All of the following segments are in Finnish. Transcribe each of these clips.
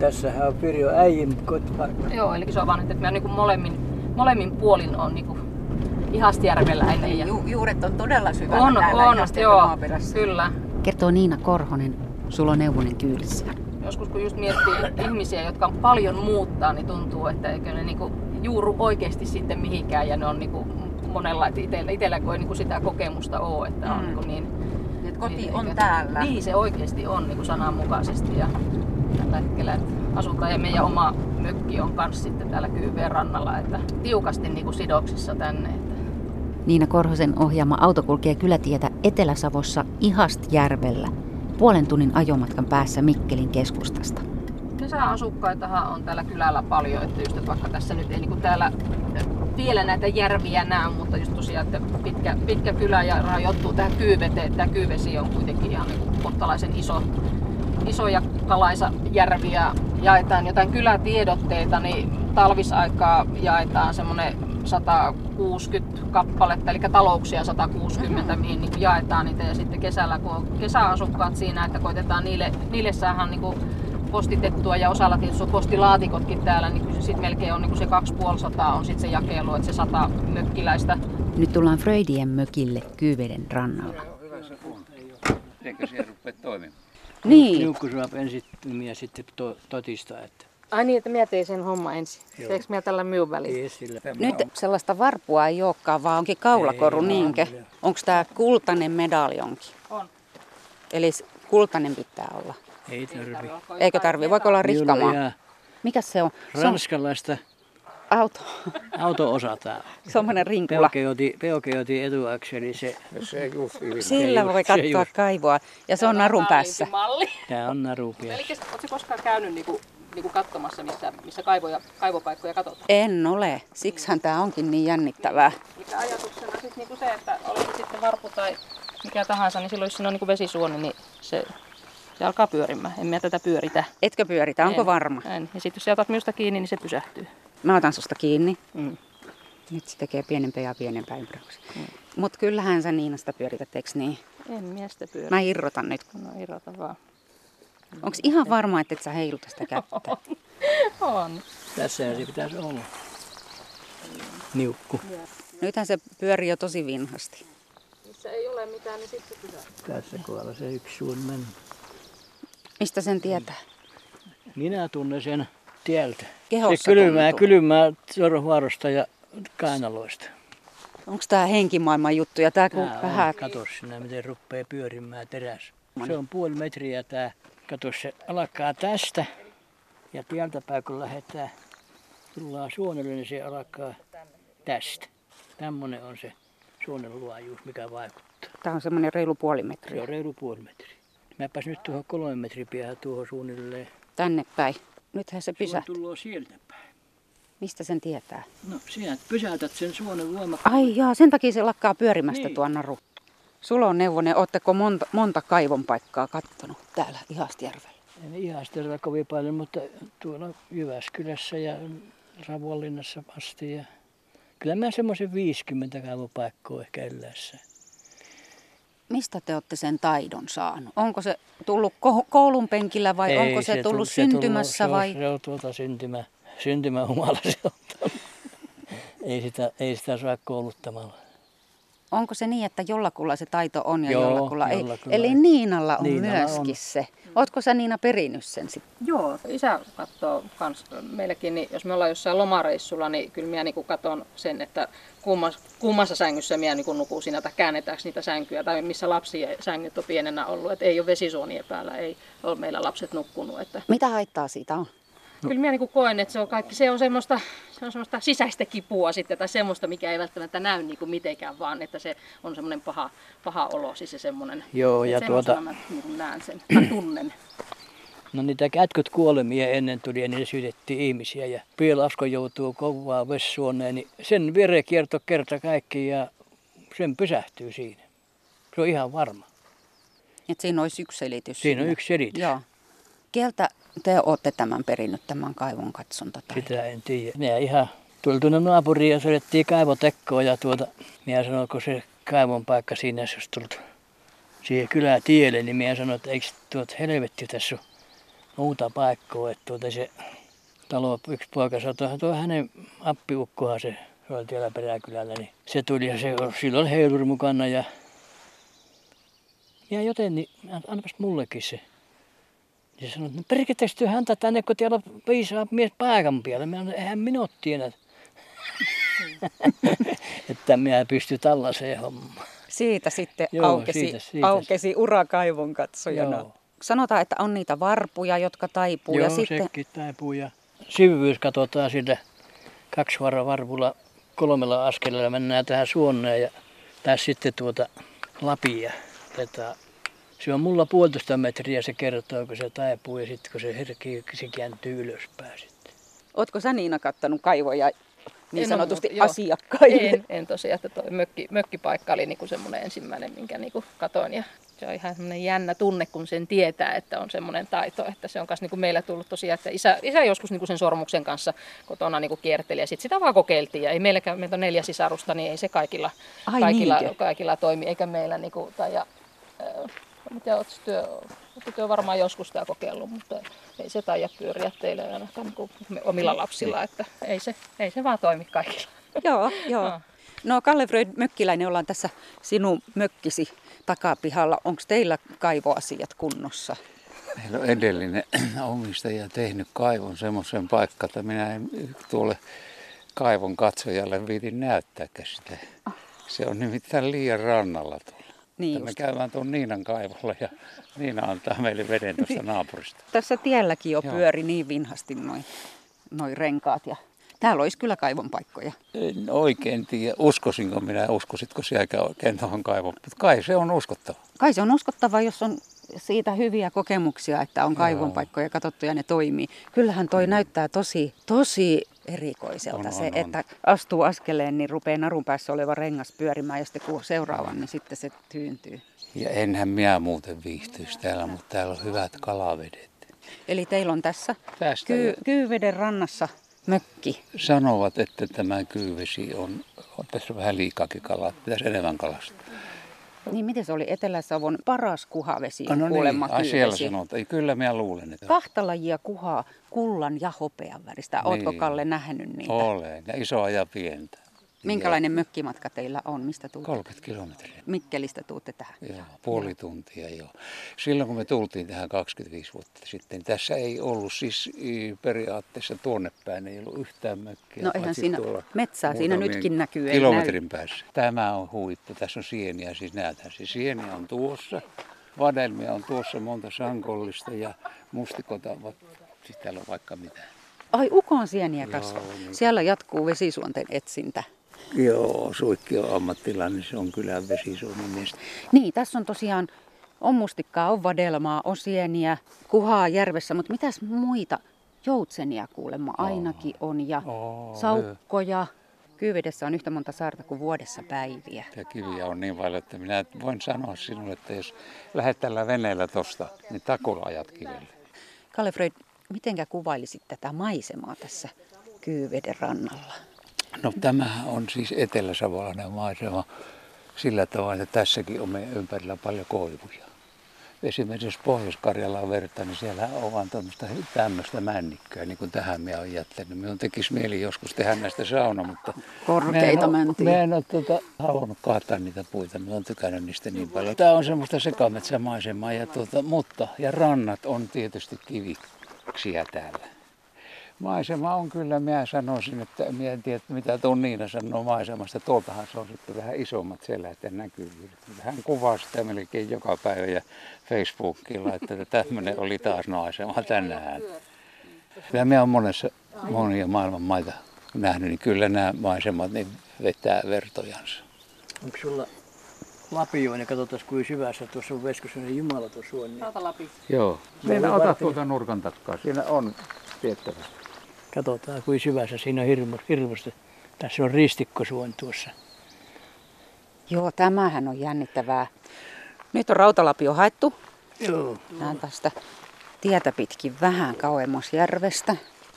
Tässähän on Pirjo äijin kotipaikka. Joo, eli se on vaan, että mä niin molemmin, molemmin puolin on niin kuin ihastijärveläinen. Ja... Ju, juuret on todella syvällä on, täällä on, joo, maaperässä. kyllä. Kertoo Niina Korhonen, Sulo Neuvonen kyylissä. Joskus kun just miettii ihmisiä, jotka paljon muuttaa, niin tuntuu, että eikö ne niinku juuru oikeasti sitten mihinkään ja ne on niinku monella, että itsellä, itsellä kun ei niinku sitä kokemusta ole, että mm. on niinku niin, Et koti niin, on eikö- täällä. Niin se oikeasti on niin sananmukaisesti ja tällä hetkellä asutaan ja meidän oma mökki on kanssa sitten täällä Kyyveen rannalla, että tiukasti niin kuin sidoksissa tänne. Että Niina Korhosen ohjaama auto kulkee kylätietä Etelä-Savossa Ihastjärvellä, puolen tunnin ajomatkan päässä Mikkelin keskustasta. kesäasukkaitahan on täällä kylällä paljon, että just että vaikka tässä nyt ei niin kuin täällä vielä näitä järviä näy, mutta just tosiaan, että pitkä, pitkä kylä ja rajoittuu tähän kyyveteen. Tämä kyyvesi on kuitenkin ihan niin kohtalaisen iso, isoja kalaisa järviä. Jaetaan jotain kylätiedotteita, niin talvisaikaa jaetaan semmoinen 160 kappaletta, eli talouksia 160, mm-hmm. mihin niin jaetaan niitä. Ja sitten kesällä, kun on kesäasukkaat siinä, että koitetaan niille, niille saada niin kuin postitettua ja osalla tietysti on postilaatikotkin täällä, niin kyllä se sitten melkein on niin kuin se 250 on sitten se jakelu, että se 100 mökkiläistä Nyt tullaan Fröydien mökille Kyyveden rannalla. Eikö siellä rupea toimimaan? Niin, Niukku saa ensin ja sitten to, todistaa, että Ai niin, että mä tein sen homma ensin. Joo. Teekö mä tällä minun väliin? ei sillä. nyt sellaista varpua ei olekaan, vaan onkin kaulakoru, Ei, niinkö? Onko tämä kultainen medaljonki? On. Eli kultainen pitää olla. Ei tarvi. Eikö tarvi? Voiko olla on rikkamaa? Mikä se on? Se on ranskalaista auto. auto-osa tää. Semmoinen rinkula. Peugeoti, Peugeoti etuakseli, se, Sillä voi katsoa kaivoa. Ja se on narun päässä. Malli. tää on narupia. Eli ootko koskaan käynyt niinku, niinku katsomassa, missä, missä kaivoja, kaivopaikkoja katsotaan? En ole. Siksihän tämä onkin niin jännittävää. Mikä ajatuksena sitten niinku se, että oli se sitten varpu tai mikä tahansa, niin silloin jos siinä on niinku vesisuoni, niin se, se alkaa pyörimään. En mä tätä pyöritä. Etkö pyöritä? Onko En. varma? En. Ja sitten jos sä otat minusta kiinni, niin se pysähtyy. Mä otan susta kiinni. Mm. Nyt se tekee pienempää ja pienempää ympäröksiä. Mutta kyllähän sä Niinasta pyörität, eikö niin? En miestä pyöritä. Mä irrotan nyt. No irrota vaan. Onko ihan varma, että et sä heiluta sitä kättä? On. Tässä se pitäisi olla. Niukku. Nythän se pyörii jo tosi vinhasti. Missä ei ole mitään, niin sitten se pysähtyy. Tässä kohdalla se yksi suun mennyt. Mistä sen tietää? Minä tunnen sen tieltä. Kehossa se kylmää, tuntuu. kylmää Sorvarosta ja kainaloista. Onko tää henkimaailman juttu? Ja tää kun Tää vähän... on, kato sinä, miten rupeaa pyörimään teräs. Se on puoli metriä tää. Kato, se alkaa tästä. Ja tieltä päin kun lähdetään, tullaan suonelle, niin se alkaa tästä. Tämmönen on se suonen luojuus, mikä vaikuttaa. Tää on semmoinen reilu puoli Se metriä. on reilu puoli metriä. Mäpäs nyt tuohon kolme metriä päähän tuohon suunnilleen. Tänne päin. Nythän se pysähtyy. tulee sieltä päin. Mistä sen tietää? No sinä pysäytät sen suonen voimakkaan. Ai jaa, sen takia se lakkaa pyörimästä Niin. tuo naru. Sulo on neuvonen, ootteko monta, monta kaivon paikkaa kattonut täällä Ihastjärvellä? En ihastella kovin paljon, mutta tuolla Jyväskylässä ja Savonlinnassa asti. Ja kyllä mä semmoisen 50 kaivopaikkoa ehkä elässä. Mistä te olette sen taidon saanut? Onko se tullut ko- koulun penkillä vai onko se, tullut tull- syntymässä se on- vai? Se on tuota syntymä, syntymähumala se on. tullut. ei, sitä, ei sitä saa kouluttamalla. Onko se niin, että jollakulla se taito on ja Joo, jollakulla ei? jollakulla Eli ei. Niinalla on Niinalla myöskin on. se. Ootko sä Niina perinnyt sen sitten? Joo, isä katsoo kans meillekin, niin jos me ollaan jossain lomareissulla, niin kyllä minä niin katon sen, että kummas, kummassa sängyssä minä niin nukun siinä, tai käännetäänkö niitä sänkyjä, tai missä lapsien sängyt on pienenä ollut, että ei ole vesisuonia päällä, ei ole meillä lapset nukkunut. Että Mitä haittaa siitä on? Kyllä minä niin koen, että se on, kaikki, se on, semmoista, se on semmoista sisäistä kipua sitten, tai semmoista, mikä ei välttämättä näy niin kuin mitenkään, vaan että se on semmoinen paha, paha olo, siis se semmoinen. Joo, ja tuota, mä niin kuin näen sen, tai tunnen. no niitä kätköt kuolemia ennen tuli ja niille syydettiin ihmisiä. Ja pielasko joutuu kovaa vessuoneen, niin sen verekierto kerta kaikki ja sen pysähtyy siinä. Se on ihan varma. Että siinä olisi yksi selitys. Siinä on sille. yksi selitys. Joo. Keltä te olette tämän perinnyt, tämän kaivon katsonta? Sitä en tiedä. Minä ihan tuli tuonne naapuriin ja soitettiin kaivotekkoa ja tuota, minä sanoin, kun se kaivon paikka siinä olisi tullut siihen kylätielle, niin minä sanoin, että eikö tuot helvetti tässä muuta paikkaa. Että tuota se talo yksi poika sanoi, tuo hänen appiukkohan se, se oli siellä peräkylällä, niin se tuli ja se, silloin heiluri mukana ja ja joten, niin annapas mullekin se. Ja se sanoi, että no perkettekö työ häntä tänne, kun täällä on viisaa mies paikan päällä. Mä sanoin, eihän minä tiedä. että minä pysty tällaiseen hommaan. Siitä sitten Joo, aukesi, siitä- siitä. aukesi ura kaivon katsojana. Joo. Sanotaan, että on niitä varpuja, jotka taipuu. Joo, ja sitten sekin taipuu. Ja syvyys katsotaan sillä kaksi varvulla kolmella askeleella mennään tähän suonneen ja tässä sitten tuota lapia. Tätä, se on mulla puolitoista metriä se kertoo, kun se taipuu ja sitten kun se herkii, se kääntyy ylöspäin sitten. Ootko sä Niina kattanut kaivoja niin En sanotusti ole, asiakkaille? En, en tosiaan, että toi mökki, mökkipaikka oli niinku semmoinen ensimmäinen, minkä niinku katoin. Ja se on ihan semmoinen jännä tunne, kun sen tietää, että on semmoinen taito. Että se on myös niinku meillä tullut tosiaan, että isä, isä joskus niinku sen sormuksen kanssa kotona niinku kierteli ja sitten sitä vaan kokeiltiin. Ja ei meilläkään, meitä on neljä sisarusta, niin ei se kaikilla, Ai kaikilla, niinkö? kaikilla toimi, eikä meillä. Niinku, tai ja, äh, mitä oot työ, työ varmaan joskus sitä kokeillut, mutta ei se taida pyöriä teille ainakaan me- omilla lapsilla, että ei se, ei se vaan toimi kaikilla. Joo, joo. Joo. No Kalle Fröjd Mökkiläinen, ollaan tässä sinun mökkisi takapihalla. Onko teillä kaivoasiat kunnossa? Meillä on edellinen omistaja tehnyt kaivon semmoisen paikkaan, että minä en tuolle kaivon katsojalle viitin näyttääkään sitä. Se on nimittäin liian rannalla tuolla. Niin me just. käydään tuon Niinan kaivolla ja Niina antaa meille veden tuosta naapurista. Tässä tielläkin jo Joo. pyöri niin vinhasti noin noi renkaat. Ja täällä olisi kyllä kaivon paikkoja. En oikein tiedä, uskoisinko minä, uskoisitko sinäkään oikein tuohon kaivoon, mutta kai se on uskottava. Kai se on uskottava, jos on siitä hyviä kokemuksia, että on kaivon paikkoja katsottu ja ne toimii. Kyllähän toi näyttää tosi, tosi erikoiselta On, on, se, on. että astuu askeleen, niin rupeaa narun päässä oleva rengas pyörimään ja sitten kun seuraavan, niin sitten se tyyntyy. Ja enhän minä muuten viihtyisi täällä, mutta täällä on hyvät kalavedet. Eli teillä on tässä Tästä Ky- Kyyveden rannassa mökki. sanovat, että tämä kyyvesi on, on tässä vähän liikaakin kalaa, pitäisi enemmän kalastaa. Niin miten se oli Etelä-Savon paras kuhavesi no kuulemma niin, ai siellä sanotaan. Ei, Kyllä minä luulen, että Kahta lajia kuhaa, kullan ja hopean väristä. Ootko Niin. Kalle nähnyt niitä? olen. Ja isoa ja pientä. Minkälainen mökkimatka teillä on? Mistä Joo, tuutte? 30 kilometriä. Mikkelistä tuutte tähän. Joo, puoli tuntia jo. Silloin kun me tultiin tähän 25 vuotta sitten, niin tässä ei ollut siis periaatteessa tuonne päin, ei ollut yhtään mökkiä. No eihän siinä metsää siinä nytkin näkyy, Kilometrin päässä. Tämä on huippu. Tässä on sieniä, siis näetään. Se sieniä on tuossa, vadelmia on tuossa monta sankollista ja mustikota, va- siis täällä on vaikka mitä. Ai ukon sieniä Joo, kasvaa. niin. Siellä jatkuu vesisuonten etsintä. Joo, Suikki on ammattilainen, se on kylän vesisuomen mies. Niin, tässä on tosiaan, on mustikkaa, on vadelmaa, on sieniä, kuhaa järvessä, mutta mitäs muita? Joutsenia kuulemma ainakin on ja Oo, saukkoja. Kyyvedessä on yhtä monta saarta kuin vuodessa päiviä. Ja kiviä on niin paljon, että minä voin sanoa sinulle, että jos lähdet tällä veneellä tosta, niin takulla ajat kivelle. Kalle Freud, mitenkä kuvailisit tätä maisemaa tässä Kyyveden rannalla? No tämähän on siis eteläsavolainen maisema sillä tavalla, että tässäkin on meidän ympärillä paljon koivuja. Esimerkiksi jos Pohjois-Karjalaan vertaa, niin siellä on vaan tämmöistä, tämmöistä männikköä, niin kuin tähän minä olen jättänyt. Minun tekisi mieli joskus tehdä näistä sauna, mutta Korkeita mäntiä. Mä en ole tuota, halunnut kaataa niitä puita, mä olen tykännyt niistä niin paljon. Tämä on semmoista sekametsämaisemaa, ja tuota, mutta ja rannat on tietysti kiviksiä täällä. Maisema on kyllä, minä sanoisin, että minä en tiedä mitä tuo Niina sanoo maisemasta. Tuoltahan se on sitten vähän isommat selät ja näkyvyydet. Hän kuvaa sitä melkein joka päivä ja Facebookilla, että tämmöinen oli taas maisema tänään. Ja minä olen monessa, monia maailman maita nähnyt, niin kyllä nämä maisemat niin vetää vertojansa. Onko sulla lapioinen, katsotaan kuinka syvässä tuossa on veskussa, niin jumalaton suoni. niin Rautalapi. Joo. Siinä Siinä ota ota tuolta nurkan takkaa. Siinä on tiettävästi. Katsotaan kuinka syvässä siinä on hirmu- hirmusti. Tässä on ristikkosuoni tuossa. Joo, tämähän on jännittävää. Nyt on rautalapio haettu. Joo. Näen tästä tietä pitkin vähän kauemmas järvestä.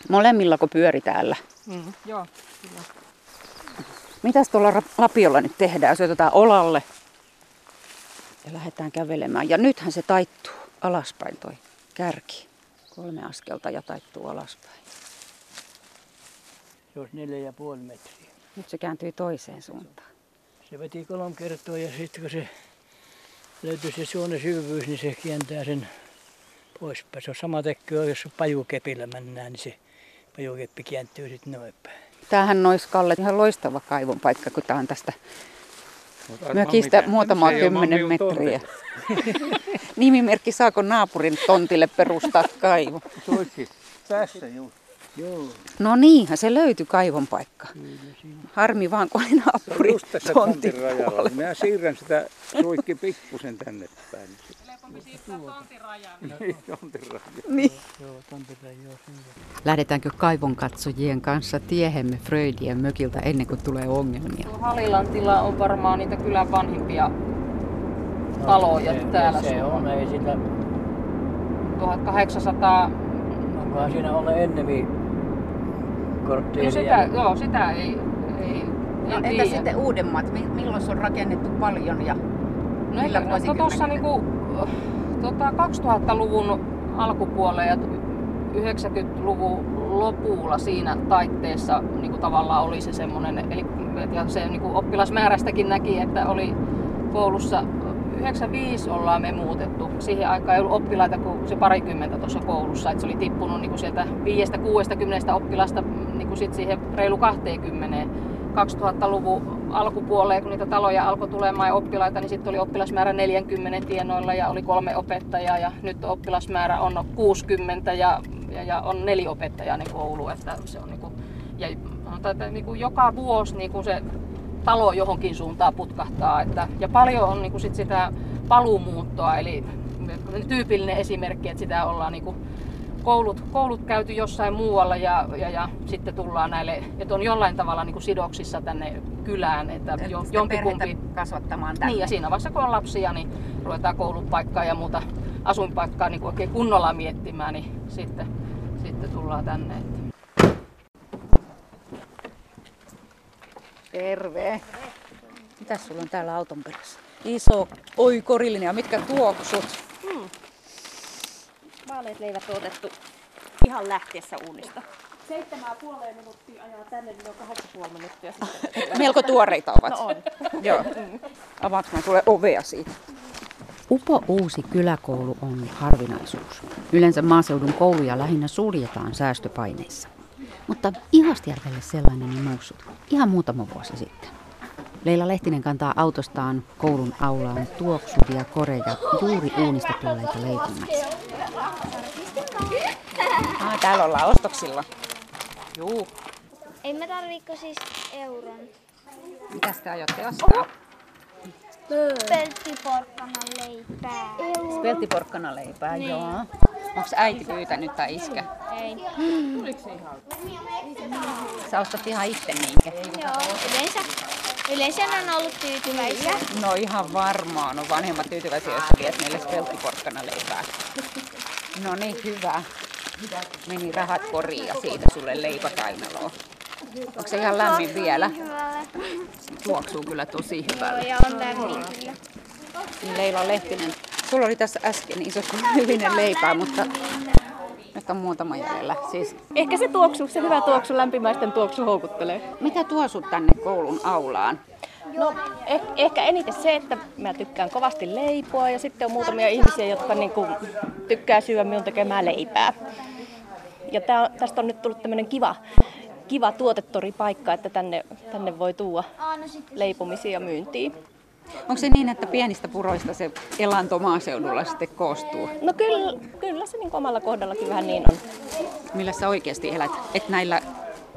Molemmillako pyöri täällä? Mm, joo. Mitäs tuolla lapiolla nyt tehdään? Se otetaan olalle ja lähdetään kävelemään. Ja nythän se taittuu alaspäin toi kärki. Kolme askelta ja taittuu alaspäin. Se olisi neljä ja puoli metriä. Nyt se kääntyy toiseen suuntaan. Se veti kolme kertaa ja sitten kun se löytyy se suonen syvyys, niin se kääntää sen poispäin. Se on sama tekky, jos pajukepillä mennään, niin se pajukeppi kääntyy sitten noin päin. Tämähän olisi Kalle ihan loistava kaivon paikka, kun tämä on tästä mökistä muutama se kymmenen metriä. Nimimerkki saako naapurin tontille perustaa kaivo? Tuikki. Tässä just. Joo, No niinhän se löytyi kaivon paikka. Harmi vaan, kun oli Se on naapuri just tässä tontin rajalla. Minä siirrän sitä suikki pikkusen tänne päin. Niin, tontin. Niin. Lähdetäänkö kaivon katsojien kanssa tiehemme Fröydien mökiltä ennen kuin tulee ongelmia? Tuo Halilan tila on varmaan niitä kylän vanhimpia taloja se, täällä. Se on, ei sillä, 1800, onkohan siinä ollut ennemmin no kortteeria. sitä, joo, sitä ei, ei, No, en entä tiedä. sitten uudemmat? Mi- Milloin se on rakennettu paljon ja No millä ehkä no, tuossa niinku, tota 2000-luvun alkupuolella ja 90-luvun lopulla siinä taitteessa niinku tavallaan oli se semmoinen, eli ja se niinku oppilasmäärästäkin näki, että oli koulussa 95 ollaan me muutettu. Siihen aikaan ei ollut oppilaita kuin se parikymmentä tuossa koulussa, että se oli tippunut niinku sieltä 5-60 oppilasta niinku sit siihen reilu 20 2000-luvun alkupuoleen, kun niitä taloja alkoi tulemaan ja oppilaita, niin sitten oli oppilasmäärä 40 tienoilla ja oli kolme opettajaa ja nyt oppilasmäärä on 60 ja, ja, ja on neljä opettajaa niin koulu. Että se on niin kuin, ja että niin kuin joka vuosi niin kuin se talo johonkin suuntaan putkahtaa. Että, ja paljon on niin kuin sit sitä paluumuuttoa, eli tyypillinen esimerkki, että sitä ollaan niin kuin koulut, koulut käyty jossain muualla ja, ja, ja sitten tullaan näille, että on jollain tavalla niin kuin sidoksissa tänne kylään, että jo, jompikumpi... kasvattamaan tänne. Niin ja siinä vaiheessa kun on lapsia, niin ruvetaan koulupaikkaa ja muuta asuinpaikkaa niin kuin oikein kunnolla miettimään, niin sitten, sitten tullaan tänne. Että. Terve. Mitäs sulla on täällä auton perässä? Iso, oi korillinen ja mitkä tuoksut. Vaaleet leivät on otettu ihan lähtiessä uunista. Seitsemää ja puoleen minuuttia ajaa tänne, niin on kahdeksan puoli minuuttia sitten. Melko tuoreita ovat. No on. Joo. Avaanko mä tulee ovea siitä? Upo uusi kyläkoulu on harvinaisuus. Yleensä maaseudun kouluja lähinnä suljetaan säästöpaineissa. Mutta Ihastjärvelle sellainen on noussut ihan muutama vuosi sitten. Leila Lehtinen kantaa autostaan koulun aulaan tuoksuvia koreja juuri uunista tulleita leipomaksi. Ah, täällä ollaan ostoksilla. Juu. Ei me tarviiko siis euron? Mitäs te aiotte ostaa? Pelttiporkkanan leipää. Peltiporkkana leipää, niin. joo. Onko äiti pyytänyt tai iskä? Ei. Sä ostat ihan itse niinkä? Joo, yleensä, yleensä on ollut tyytyväisiä. No ihan varmaan on vanhemmat tyytyväisiä, jos viet niille peltiporkkana leipää. No niin, hyvä. Meni rahat koriin ja siitä sulle leipäkainaloa. Onko se ihan lämmin vielä? Hyvälle. Tuoksuu kyllä tosi Joo, hyvältä. ja on lämmin kyllä. Niin Leila Lehtinen, sulla oli tässä äsken iso hyvinen leipää, mutta nyt on muutama jäljellä. Siis, Ehkä se tuoksu, se hyvä tuoksu, lämpimäisten tuoksu houkuttelee. mitä tuo sut tänne koulun aulaan? No eh, ehkä eniten se, että mä tykkään kovasti leipoa ja sitten on muutamia ihmisiä, jotka niinku tykkää syödä minun tekemää leipää. Ja tää, tästä on nyt tullut tämmöinen kiva, kiva tuotetoripaikka, että tänne, tänne voi tuoda leipomisia ja myyntiin. Onko se niin, että pienistä puroista se elanto maaseudulla sitten koostuu? No kyllä, kyllä se niin omalla kohdallakin vähän niin on. Millä sä oikeasti elät? Et näillä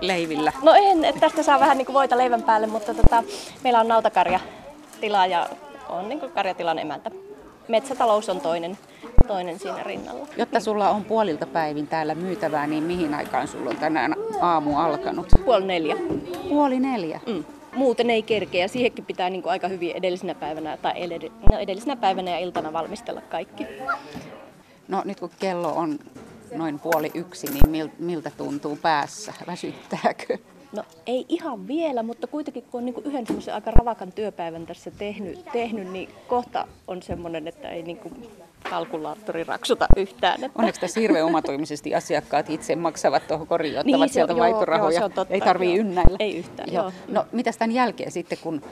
leivillä? No en, että tästä saa vähän niin kuin voita leivän päälle, mutta tota, meillä on nautakarjatila ja on niin kuin karjatilan emäntä. Metsätalous on toinen, toinen siinä rinnalla. Jotta sulla on puolilta päivin täällä myytävää, niin mihin aikaan sulla on tänään aamu alkanut? Puoli neljä. Puoli neljä. Mm. Muuten ei kerkeä ja siihenkin pitää niin kuin aika hyvin edellisenä päivänä tai no edellisenä päivänä ja iltana valmistella kaikki. No nyt kun kello on noin puoli yksi, niin mil- miltä tuntuu päässä? Väsyttääkö? No ei ihan vielä, mutta kuitenkin kun on niin kuin yhden semmoisen aika ravakan työpäivän tässä tehnyt, tehnyt, niin kohta on semmoinen, että ei niin kuin kalkulaattori raksuta yhtään. Että... Onneksi tässä hirveän omatoimisesti asiakkaat itse maksavat tuohon koriin, ottavat Niin, sieltä joo, vaihtorahoja. joo, totta, Ei tarvii joo. ynnäillä. Ei yhtään, Joo. joo. No mitäs tämän jälkeen sitten, kun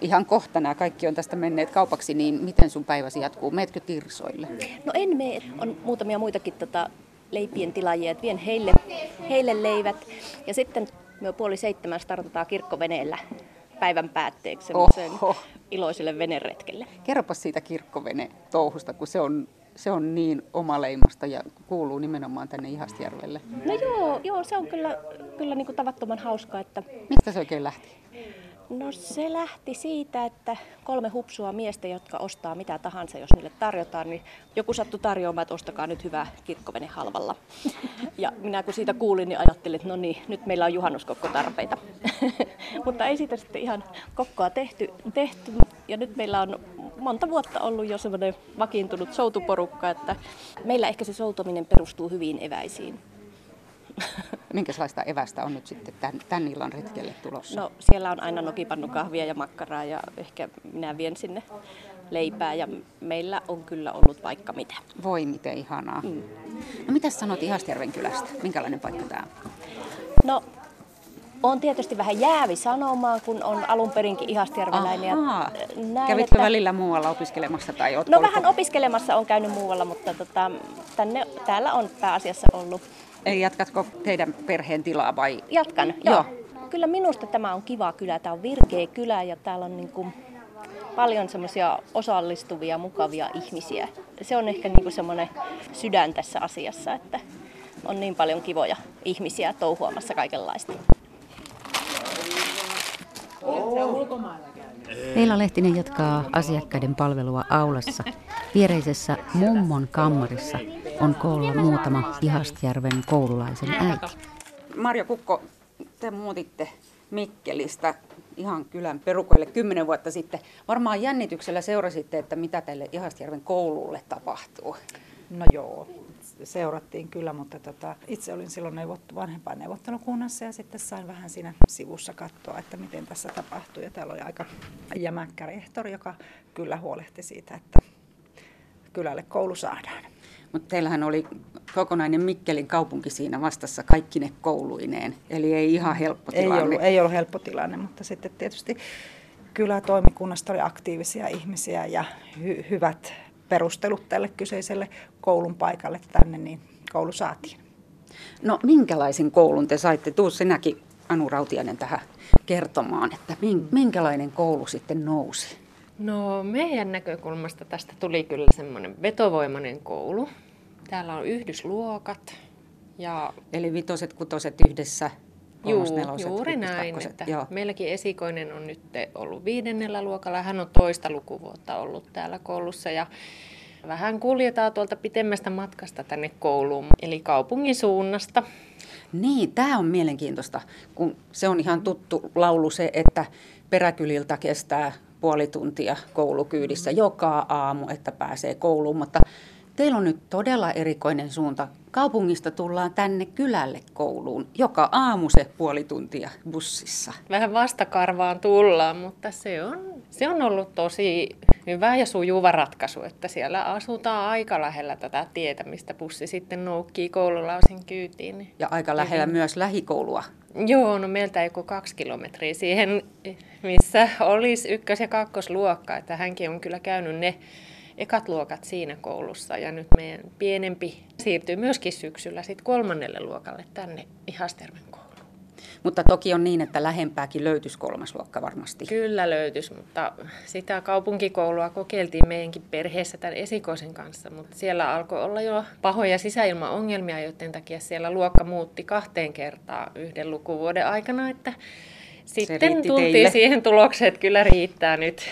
ihan kohta nämä kaikki on tästä menneet kaupaksi, niin miten sun päiväsi jatkuu? Meetkö tirsoille? No en mene. On muutamia muitakin tota, leipien tilaajia, että vien heille, heille leivät. Ja sitten me puoli seitsemän startataan kirkkoveneellä päivän päätteeksi iloiselle veneretkelle. Kerropas siitä kirkkovene touhusta, kun se on, se on niin omaleimasta ja kuuluu nimenomaan tänne Ihastjärvelle. No joo, joo se on kyllä, kyllä niin kuin tavattoman hauskaa, että Mistä se oikein lähti? No se lähti siitä, että kolme hupsua miestä, jotka ostaa mitä tahansa, jos niille tarjotaan, niin joku sattui tarjoamaan, että ostakaa nyt hyvä kirkkovene halvalla. Ja minä kun siitä kuulin, niin ajattelin, että no niin, nyt meillä on juhannuskokko tarpeita. Mutta ei siitä sitten ihan kokkoa tehty, tehty. Ja nyt meillä on monta vuotta ollut jo semmoinen vakiintunut soutuporukka, että meillä ehkä se soutominen perustuu hyviin eväisiin. Minkälaista evästä on nyt sitten tämän, tämän illan retkelle tulossa? No siellä on aina nokipannukahvia ja makkaraa ja ehkä minä vien sinne leipää ja meillä on kyllä ollut vaikka mitä. Voi miten ihanaa. Mm. No mitä sanot Ihastjärven kylästä? Minkälainen paikka tämä on? No on tietysti vähän jäävi sanomaan, kun on alun perinkin ihastjärveläinen. ja Ahaa. näin, Kävitkö että- välillä muualla opiskelemassa tai No ollut- vähän opiskelemassa on käynyt muualla, mutta tota, tänne, täällä on pääasiassa ollut. Ei jatkatko teidän perheen tilaa vai? Jatkan, Joo. joo. Kyllä minusta tämä on kiva kylä, tämä on virkeä kylä ja täällä on niin kuin paljon semmoisia osallistuvia, mukavia ihmisiä. Se on ehkä niin kuin semmoinen sydän tässä asiassa, että on niin paljon kivoja ihmisiä touhuamassa kaikenlaista. Leila Lehtinen jatkaa asiakkaiden palvelua aulassa. Viereisessä mummon kammarissa on koolla muutama Ihastjärven koululaisen äiti. Marja Kukko, te muutitte Mikkelistä ihan kylän perukoille kymmenen vuotta sitten. Varmaan jännityksellä seurasitte, että mitä tälle Ihastjärven koululle tapahtuu. No joo, seurattiin kyllä, mutta tota, itse olin silloin neuvottu vanhempaan neuvottelukunnassa ja sitten sain vähän siinä sivussa katsoa, että miten tässä tapahtuu. Ja täällä oli aika jämäkkä rehtori, joka kyllä huolehti siitä, että kylälle koulu saadaan. Mutta teillähän oli kokonainen Mikkelin kaupunki siinä vastassa kaikkine kouluineen, eli ei ihan helppo Ei tilanne. ollut, ei ollut helppo tilanne, mutta sitten tietysti kylätoimikunnasta oli aktiivisia ihmisiä ja hy- hyvät perustelut tälle kyseiselle koulun paikalle tänne, niin koulu saatiin. No minkälaisen koulun te saitte? Tuu sinäkin Anu Rautiainen tähän kertomaan, että min- minkälainen koulu sitten nousi? No meidän näkökulmasta tästä tuli kyllä semmoinen vetovoimainen koulu. Täällä on yhdysluokat ja Eli vitoset, kutoset yhdessä, juu, neloset, juuri näin, kakkoset. että Joo. meilläkin esikoinen on nyt ollut viidennellä luokalla. Hän on toista lukuvuotta ollut täällä koulussa ja vähän kuljetaan tuolta pitemmästä matkasta tänne kouluun, eli kaupungin suunnasta. Niin, tämä on mielenkiintoista, kun se on ihan tuttu laulu se, että peräkyliltä kestää puoli tuntia koulukyydissä joka aamu, että pääsee kouluun, mutta teillä on nyt todella erikoinen suunta. Kaupungista tullaan tänne kylälle kouluun joka aamu se puoli tuntia bussissa. Vähän vastakarvaan tullaan, mutta se on, se on ollut tosi hyvä ja sujuva ratkaisu, että siellä asutaan aika lähellä tätä tietä, mistä bussi sitten noukkii koululausin kyytiin. niin Ja aika lähellä myös lähikoulua. Joo, no meiltä ei kuin kaksi kilometriä siihen, missä olisi ykkös- ja kakkosluokka. Että hänkin on kyllä käynyt ne ekat luokat siinä koulussa. Ja nyt meidän pienempi siirtyy myöskin syksyllä sitten kolmannelle luokalle tänne kouluun. Mutta toki on niin, että lähempääkin löytyisi kolmas luokka varmasti. Kyllä löytyisi, mutta sitä kaupunkikoulua kokeiltiin meidänkin perheessä tämän esikoisen kanssa, mutta siellä alkoi olla jo pahoja sisäilmaongelmia, joiden takia siellä luokka muutti kahteen kertaa yhden lukuvuoden aikana, että sitten tultiin teille. siihen tulokseen, että kyllä riittää nyt.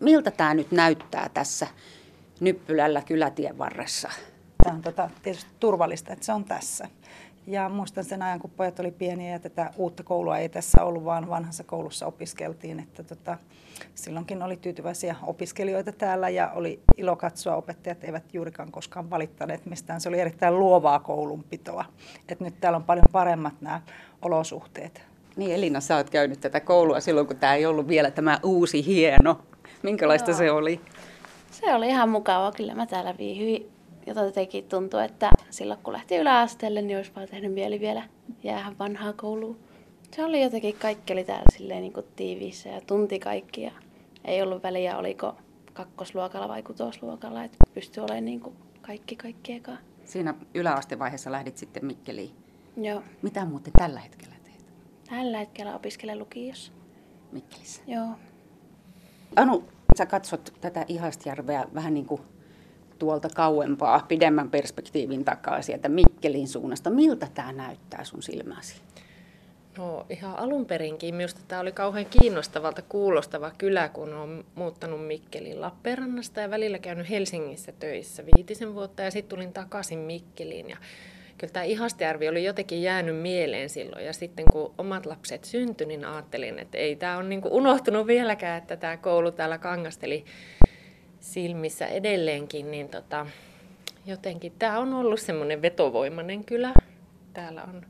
Miltä tämä nyt näyttää tässä Nyppylällä kylätien varressa? Tämä on tota, tietysti turvallista, että se on tässä. Ja muistan sen ajan, kun pojat oli pieniä ja tätä uutta koulua ei tässä ollut, vaan vanhassa koulussa opiskeltiin. Että tota, silloinkin oli tyytyväisiä opiskelijoita täällä ja oli ilo katsoa, opettajat eivät juurikaan koskaan valittaneet mistään. Se oli erittäin luovaa koulunpitoa. Et nyt täällä on paljon paremmat nämä olosuhteet. Niin Elina, sä oot käynyt tätä koulua silloin, kun tämä ei ollut vielä tämä uusi hieno. Minkälaista Joo. se oli? Se oli ihan mukava. Kyllä mä täällä viihdyin. Ja jotenkin tuntuu, että silloin kun lähti yläasteelle, niin olisi vaan tehnyt mieli vielä jäähän vanhaa kouluun. Se oli jotenkin, kaikki oli täällä silleen niin kuin tiiviissä ja tunti kaikki. Ja ei ollut väliä, oliko kakkosluokalla vai kutosluokalla, että pystyi olemaan niin kuin kaikki kaikkiekaan. Siinä yläastevaiheessa lähdit sitten Mikkeliin. Joo. Mitä muuten tällä hetkellä teet? Tällä hetkellä opiskelen lukiossa. Mikkelissä. Joo. Anu, sä katsot tätä Ihastjärveä vähän niin kuin tuolta kauempaa, pidemmän perspektiivin takaa sieltä Mikkelin suunnasta. Miltä tämä näyttää sun silmäsi? No ihan alun perinkin minusta tämä oli kauhean kiinnostavalta kuulostava kylä, kun on muuttanut Mikkelin Lappeenrannasta ja välillä käynyt Helsingissä töissä viitisen vuotta ja sitten tulin takaisin Mikkeliin. Ja kyllä tämä Ihastjärvi oli jotenkin jäänyt mieleen silloin ja sitten kun omat lapset syntyi, niin ajattelin, että ei tämä ole niinku unohtunut vieläkään, että tämä koulu täällä kangasteli silmissä edelleenkin, niin tota, jotenkin tämä on ollut semmoinen vetovoimainen kylä. Täällä on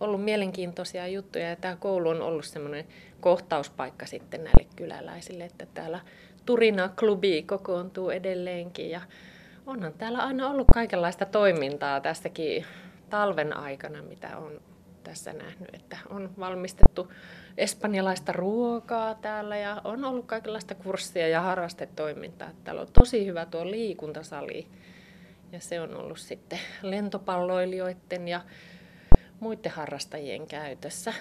ollut mielenkiintoisia juttuja ja tämä koulu on ollut semmoinen kohtauspaikka sitten näille kyläläisille, että täällä Turina klubi kokoontuu edelleenkin ja onhan täällä aina ollut kaikenlaista toimintaa tästäkin talven aikana, mitä on tässä nähnyt, että on valmistettu espanjalaista ruokaa täällä ja on ollut kaikenlaista kurssia ja harrastetoimintaa. Täällä on tosi hyvä tuo liikuntasali ja se on ollut sitten lentopalloilijoiden ja muiden harrastajien käytössä.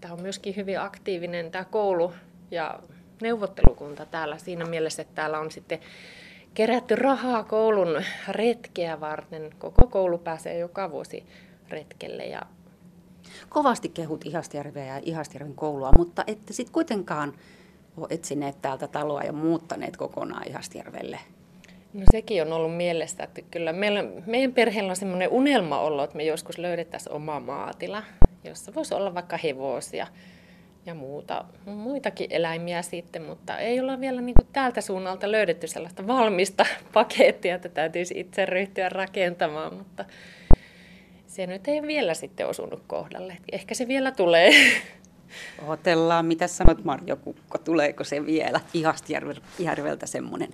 Tämä on myöskin hyvin aktiivinen tämä koulu ja neuvottelukunta täällä siinä mielessä, että täällä on sitten kerätty rahaa koulun retkeä varten. Koko koulu pääsee joka vuosi retkelle ja Kovasti kehut Ihastjärveä ja Ihastjärven koulua, mutta ette sitten kuitenkaan ole etsineet täältä taloa ja muuttaneet kokonaan Ihastjärvelle. No sekin on ollut mielessä, että kyllä meillä, meidän perheellä on semmoinen unelma ollut, että me joskus löydettäisiin oma maatila, jossa voisi olla vaikka hevosia ja muuta, muitakin eläimiä sitten, mutta ei olla vielä niin kuin täältä suunnalta löydetty sellaista valmista pakettia, että täytyisi itse ryhtyä rakentamaan, mutta se nyt ei vielä sitten osunut kohdalle. Ehkä se vielä tulee. Otellaan, mitä sanot Marjo Kukko, tuleeko se vielä Ihastjärveltä semmoinen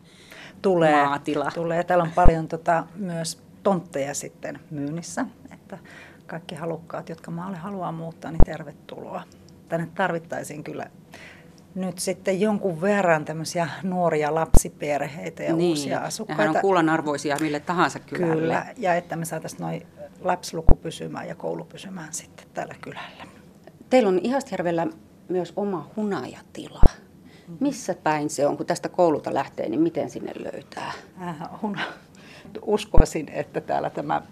tulee, maatila? Tulee. Täällä on paljon tota, myös tontteja sitten myynnissä, että kaikki halukkaat, jotka maalle haluaa muuttaa, niin tervetuloa. Tänne tarvittaisiin kyllä nyt sitten jonkun verran tämmöisiä nuoria lapsiperheitä ja niin. uusia asukkaita. Nehän on kullanarvoisia mille tahansa kylälle. Kyllä, ja että me saataisiin noin lapsiluku pysymään ja koulu pysymään sitten tällä kylällä. Teillä on Ihastjärvellä myös oma hunajatila. Missä päin se on, kun tästä koululta lähtee, niin miten sinne löytää? Äh. Uskoisin, että täällä tämä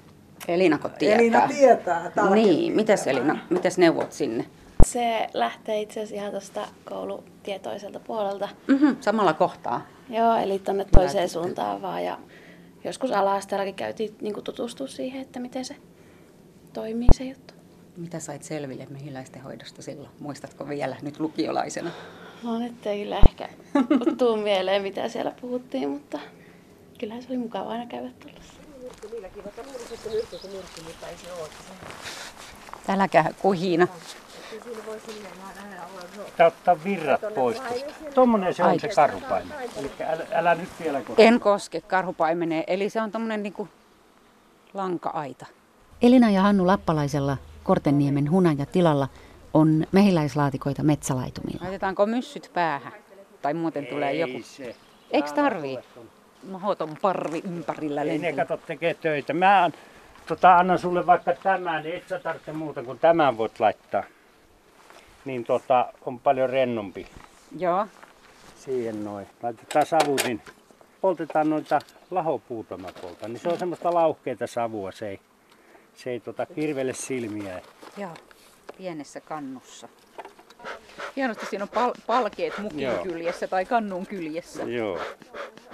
Elinako tietää. Elina tietää. Niin, mitäs Elina, mitäs neuvot sinne? Se lähtee itse asiassa ihan tuosta koulutietoiselta puolelta. Mm-hmm, samalla kohtaa? Joo, eli tuonne toiseen suuntaan vaan. Ja joskus ala käytiin niin tutustua siihen, että miten se toimii se juttu. Mitä sait selville mehiläisten hoidosta silloin? Muistatko vielä nyt lukiolaisena? No nyt ei kyllä ehkä tuu mieleen, mitä siellä puhuttiin, mutta kyllähän se oli mukava aina käydä tuollaisessa. Äläkä kuhina. Ottaa virrat pois. Tuommoinen se on Ai. se karhupaine. Eli älä, älä nyt vielä koske. En koske karhupaimeneen. Eli se on tuommoinen niinku lanka-aita. Elina ja Hannu Lappalaisella Kortenniemen hunaja tilalla on mehiläislaatikoita metsälaitumilla. Laitetaanko myssyt päähän? Tai muuten Ei tulee joku. Se. Eikö tarvii? Mahoton parvi ympärillä Ei ne kato tekee töitä. Mä an, tota, annan sulle vaikka tämän, niin et sä tarvitse muuta kuin tämän voit laittaa. Niin tota, on paljon rennompi. Joo. Siihen noin. Laitetaan savut, niin poltetaan noita lahopuuta mä poltan. Niin se on semmoista lauhkeita savua, se ei, se ei tota, kirvele silmiä. Joo. Pienessä kannussa. Hienosti siinä on pal- palkeet mukin Joo. kyljessä tai kannun kyljessä. Joo,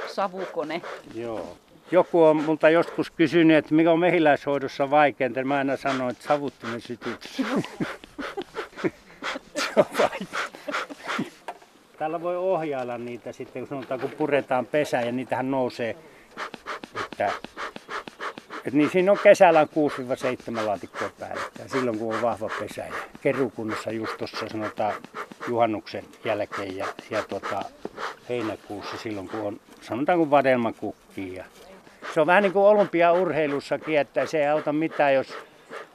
Savukone. joo. Joku on multa joskus kysynyt, että mikä on mehiläishoidossa vaikeinta. Mä aina sanoin, että savuttimen sytytys. Täällä voi ohjailla niitä sitten, kun sanotaan, kun puretaan pesä ja niitähän nousee. Että, että niin siinä on kesällä on 6-7 laatikkoa päällekkäin, silloin kun on vahva pesä. Ja kerukunnassa just tuossa sanotaan juhannuksen jälkeen ja, ja tota, heinäkuussa silloin, kun on, sanotaan kun vadelma kukkii. Ja se on vähän niin kuin olympiaurheilussakin, että se ei auta mitään, jos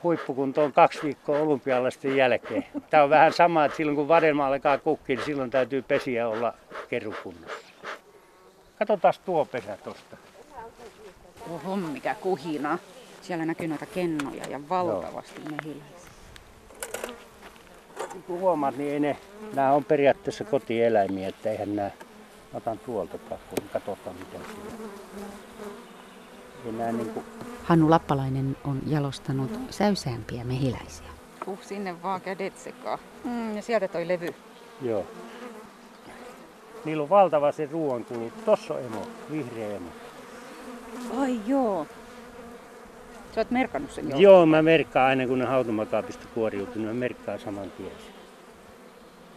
huippukunto on kaksi viikkoa olympialaisten jälkeen. Tämä on vähän sama, että silloin kun vadelma alkaa kukkia, niin silloin täytyy pesiä olla kerukunnossa. Katsotaan tuo pesä tuosta. Oho, mikä kuhina. Siellä näkyy noita kennoja ja valtavasti mehiläisiä. Niin kuin huomaat, niin ei ne, nämä on periaatteessa kotieläimiä, että eihän nämä, otan tuolta niin katsotaan mitä siellä. Ei nämä niin kuin... Hannu Lappalainen on jalostanut säysäämpiä mehiläisiä. Puh, sinne vaan kädet sekaan. Mm, ja sieltä toi levy. Joo. Niillä on valtava se ruoankulu. Tossa on emo, vihreä emo. Ai joo. Sä oot merkannut sen jo? Joo, mä merkkaan aina kun ne hautomakaapista kuoriutuu, niin mä merkkaan saman tien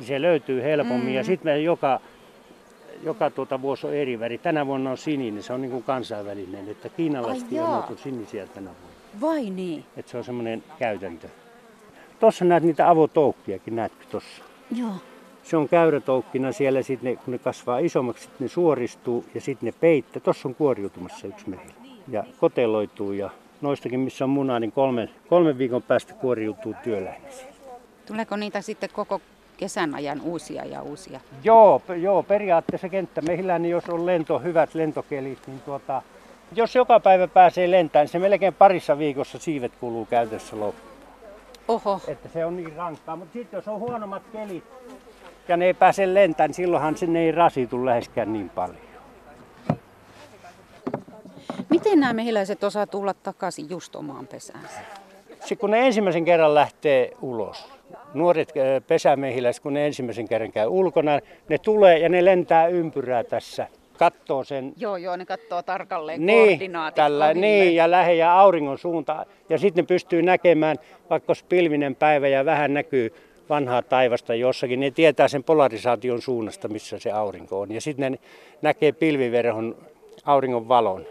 Se löytyy helpommin mm. ja sitten me joka, joka tuota vuosi on eri väri. Tänä vuonna on sininen, se on niin kuin kansainvälinen, että kiinalaiset on oltu sinisiä tänä vuonna. Vai niin? Että se on semmoinen käytäntö. Tossa näet niitä avotoukkiakin, näetkö tossa? Joo. Se on käyrätoukkina siellä, sit ne, kun ne kasvaa isommaksi, sit ne suoristuu ja sitten ne peittää. Tuossa on kuoriutumassa yksi meillä. Ja koteloituu ja noistakin, missä on munaa, niin kolme, kolmen viikon päästä kuoriutuu työläinen. Tuleeko niitä sitten koko kesän ajan uusia ja uusia? Joo, joo periaatteessa kenttämehillä, niin jos on lento, hyvät lentokelit, niin tuota, jos joka päivä pääsee lentämään, niin se melkein parissa viikossa siivet kuluu käytössä loppuun. Oho. Että se on niin rankkaa. Mutta sitten jos on huonommat kelit ja ne ei pääse lentämään, niin silloinhan sinne ei rasitu läheskään niin paljon. Miten nämä mehiläiset osaa tulla takaisin just omaan pesäänsä? Se, kun ne ensimmäisen kerran lähtee ulos, nuoret äh, pesämehiläiset, kun ne ensimmäisen kerran käy ulkona, ne tulee ja ne lentää ympyrää tässä. Kattoo sen. Joo, joo, ne katsoo tarkalleen niin, koordinaatit. tällä, niin, ja lähe ja auringon suuntaan. Ja sitten ne pystyy näkemään, vaikka olisi pilvinen päivä ja vähän näkyy vanhaa taivasta jossakin, ne tietää sen polarisaation suunnasta, missä se aurinko on. Ja sitten ne näkee pilviverhon auringon valon,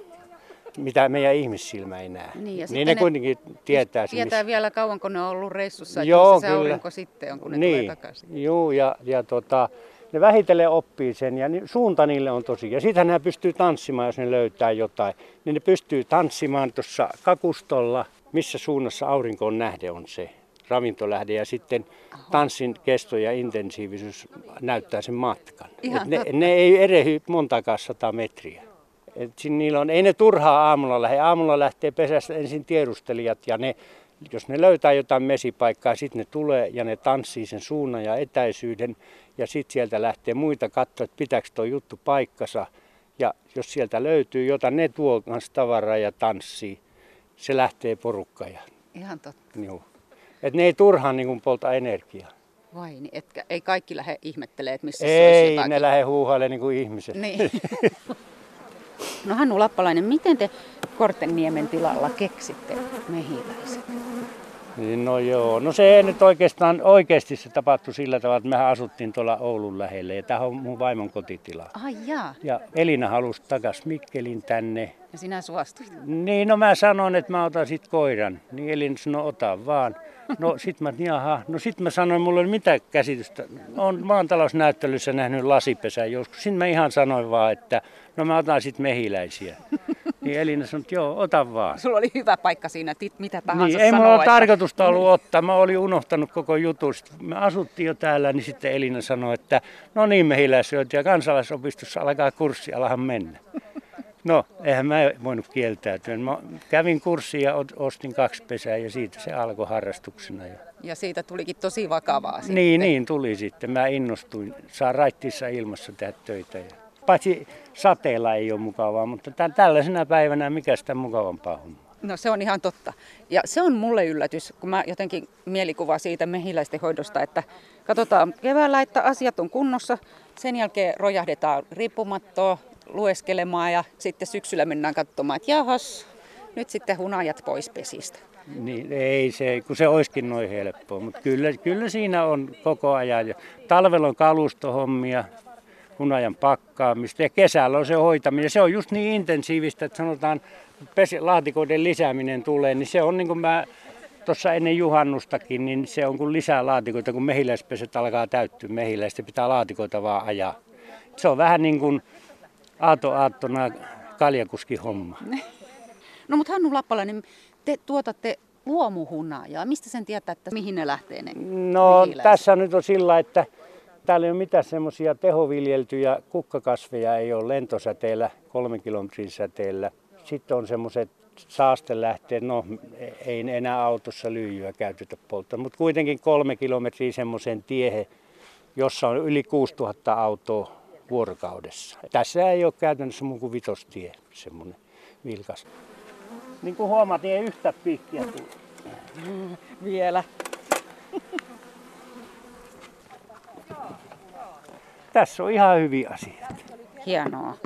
mitä meidän ihmissilmä ei näe. Niin, ja niin ne, ne kuitenkin tietää sen, Tietää vielä kauan, kun ne on ollut reissussa, että Joo, missä se kyllä. aurinko sitten on, kun ne niin, tulee takaisin. Joo, ja, ja tota, ne vähitellen oppii sen ja suunta niille on tosi. Ja sittenhän ne pystyy tanssimaan, jos ne löytää jotain. Niin ne pystyy tanssimaan tuossa kakustolla, missä suunnassa aurinkoon nähde on se ravintolähde. Ja sitten tanssin kesto ja intensiivisyys näyttää sen matkan. Ihan ne, ne ei erehdy montakaan sata metriä. Et niillä on, ei ne turhaa aamulla lähde. Aamulla lähtee pesästä ensin tiedustelijat ja ne, jos ne löytää jotain mesipaikkaa, sitten ne tulee ja ne tanssii sen suunnan ja etäisyyden. Ja sitten sieltä lähtee muita katsoa, että pitääkö tuo juttu paikkansa. Ja jos sieltä löytyy jotain, ne tuo kanssa tavaraa ja tanssii. Se lähtee porukka. Ja, Ihan totta. juu. Et ne ei turhaan niin polta energiaa. Vai niin, etkä, ei kaikki lähde ihmettelemään, että missä se olisi Ei, ne lähde huuhailemaan niin kuin ihmiset. Niin. No Hannu Lappalainen, miten te Kortenniemen tilalla keksitte mehiläiset? Niin, No joo, no se ei nyt oikeastaan oikeasti se tapahtui sillä tavalla, että mehän asuttiin tuolla Oulun lähellä ja tämä on mun vaimon kotitila. Ai jaa, Ja Elina halusi takas Mikkelin tänne. ja sinä suostuit. Niin, no mä sanoin, että mä otan sit koiran. Niin Elina sanoi, ota vaan. No sit mä, jaha. No sit mä sanoin, mulla ei ole mitään käsitystä. Olen maantalousnäyttelyssä nähnyt lasipesän joskus. Sitten mä ihan sanoin vaan, että no mä otan sit mehiläisiä. Niin Elina sanoi, että joo, ota vaan. Sulla oli hyvä paikka siinä, tit mitä tahansa Niin, ei mulla että- tarkoitusta ollut ottaa. Mä olin unohtanut koko jutun. Sitten me asuttiin jo täällä, niin sitten Elina sanoi, että no niin mehiläisyöt ja kansalaisopistossa alkaa kurssi, alahan mennä. No, eihän mä voinut kieltäytyä. Mä kävin kurssia ja ostin kaksi pesää ja siitä se alkoi harrastuksena. Ja... Ja siitä tulikin tosi vakavaa sitten. Niin, niin tuli sitten. Mä innostuin. Saa raittissa ilmassa tehdä töitä. Ja... Paitsi sateella ei ole mukavaa, mutta tä- tällaisena päivänä mikä sitä mukavampaa on. No se on ihan totta. Ja se on mulle yllätys, kun mä jotenkin mielikuva siitä mehiläisten hoidosta, että katsotaan keväällä, että asiat on kunnossa. Sen jälkeen rojahdetaan riippumattoa lueskelemaan ja sitten syksyllä mennään katsomaan, että jahas, nyt sitten hunajat pois pesistä. Niin, ei se, kun se olisikin noin helppoa, mutta kyllä, kyllä siinä on koko ajan. Ja talvella on kalustohommia, hunajan pakkaamista ja kesällä on se hoitaminen. Se on just niin intensiivistä, että sanotaan pesi, laatikoiden lisääminen tulee, niin se on niin kuin mä tuossa ennen juhannustakin, niin se on kuin lisää laatikoita, kun mehiläispeset alkaa täyttyä mehiläistä, pitää laatikoita vaan ajaa. Se on vähän niin kuin aato aattona kaljakuskin homma. No mutta Hannu Lappalainen, te tuotatte luomuhunajaa. Mistä sen tietää, että mihin ne lähtee ne No mehiläiset? tässä nyt on sillä, että täällä ei ole mitään semmoisia tehoviljeltyjä kukkakasveja, ei ole lentosäteellä, kolmen kilometrin säteellä. Sitten on semmoiset saastelähteet, no ei enää autossa lyijyä käytetä polttaa, mutta kuitenkin kolme kilometriä semmoisen tiehen, jossa on yli 6000 autoa vuorokaudessa. Tässä ei ole käytännössä muu kuin vitostie, semmoinen vilkas. Niin kuin huomaat, niin ei yhtä piikkiä tule. Vielä. Tässä on ihan hyviä asioita. Hienoa.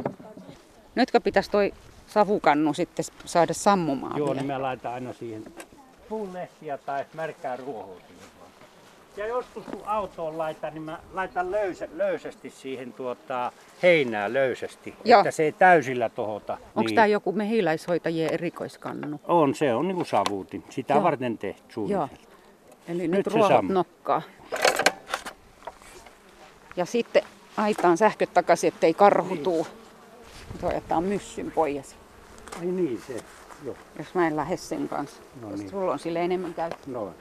Nytkö pitäisi toi savukannu sitten saada sammumaan Joo, vielä? niin mä laitan aina siihen puunlehtiä tai märkää ruohoa. Ja joskus kun autoon laitan, niin mä laitan löysä, löysästi siihen tuota, heinää löysästi, Joo. että se ei täysillä tohota. Onko niin. tämä joku mehiläishoitajien erikoiskannu? On, se on niin kuin savuutin. Sitä Joo. varten tehty Joo. suunnitelma. Eli nyt, Nyt ruohot nokkaa. Ja sitten aitaan sähköt takaisin, ettei karhu tuu. Tuo jättää myssyn pois, Ai niin se, joo. jos mä en lähde sen kanssa. No niin. Sulla on sille enemmän käyttöä. Noin.